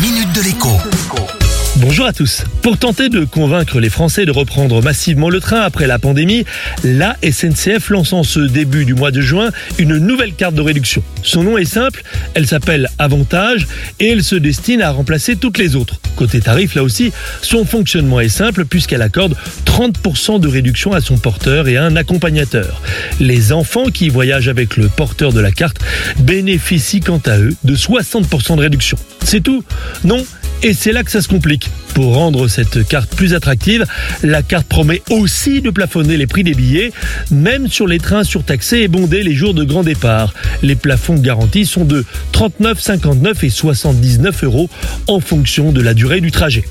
minute de l'écho. Bonjour à tous. Pour tenter de convaincre les Français de reprendre massivement le train après la pandémie, la SNCF lance en ce début du mois de juin une nouvelle carte de réduction. Son nom est simple, elle s'appelle Avantage et elle se destine à remplacer toutes les autres. Côté tarif, là aussi, son fonctionnement est simple puisqu'elle accorde 30% de réduction à son porteur et à un accompagnateur. Les enfants qui voyagent avec le porteur de la carte bénéficient quant à eux de 60% de réduction. C'est tout? Non? Et c'est là que ça se complique. Pour rendre cette carte plus attractive, la carte promet aussi de plafonner les prix des billets, même sur les trains surtaxés et bondés les jours de grand départ. Les plafonds garantis sont de 39, 59 et 79 euros en fonction de la durée du trajet.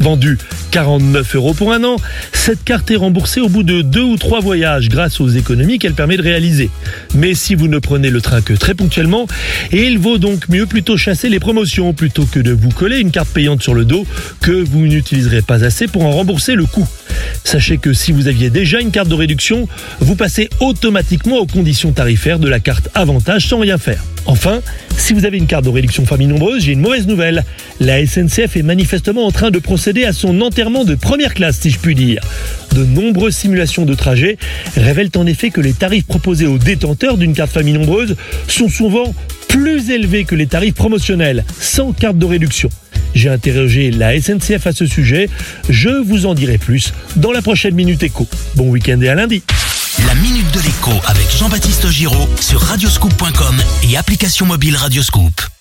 Vendue 49 euros pour un an, cette carte est remboursée au bout de deux ou trois voyages grâce aux économies qu'elle permet de réaliser. Mais si vous ne prenez le train que très ponctuellement, il vaut donc mieux plutôt chasser les promotions plutôt que de vous coller une carte payante sur le dos que vous n'utiliserez pas assez pour en rembourser le coût. Sachez que si vous aviez déjà une carte de réduction, vous passez automatiquement aux conditions tarifaires de la carte Avantage sans rien faire. Enfin, si vous avez une carte de réduction famille nombreuse, j'ai une mauvaise nouvelle. La SNCF est manifestement en train de procéder à son enterrement de première classe, si je puis dire. De nombreuses simulations de trajets révèlent en effet que les tarifs proposés aux détenteurs d'une carte famille nombreuse sont souvent plus élevés que les tarifs promotionnels, sans carte de réduction. J'ai interrogé la SNCF à ce sujet. Je vous en dirai plus dans la prochaine Minute Éco. Bon week-end et à lundi. La minute de l'écho avec Jean-Baptiste Giraud sur radioscoop.com et application mobile Radioscoop.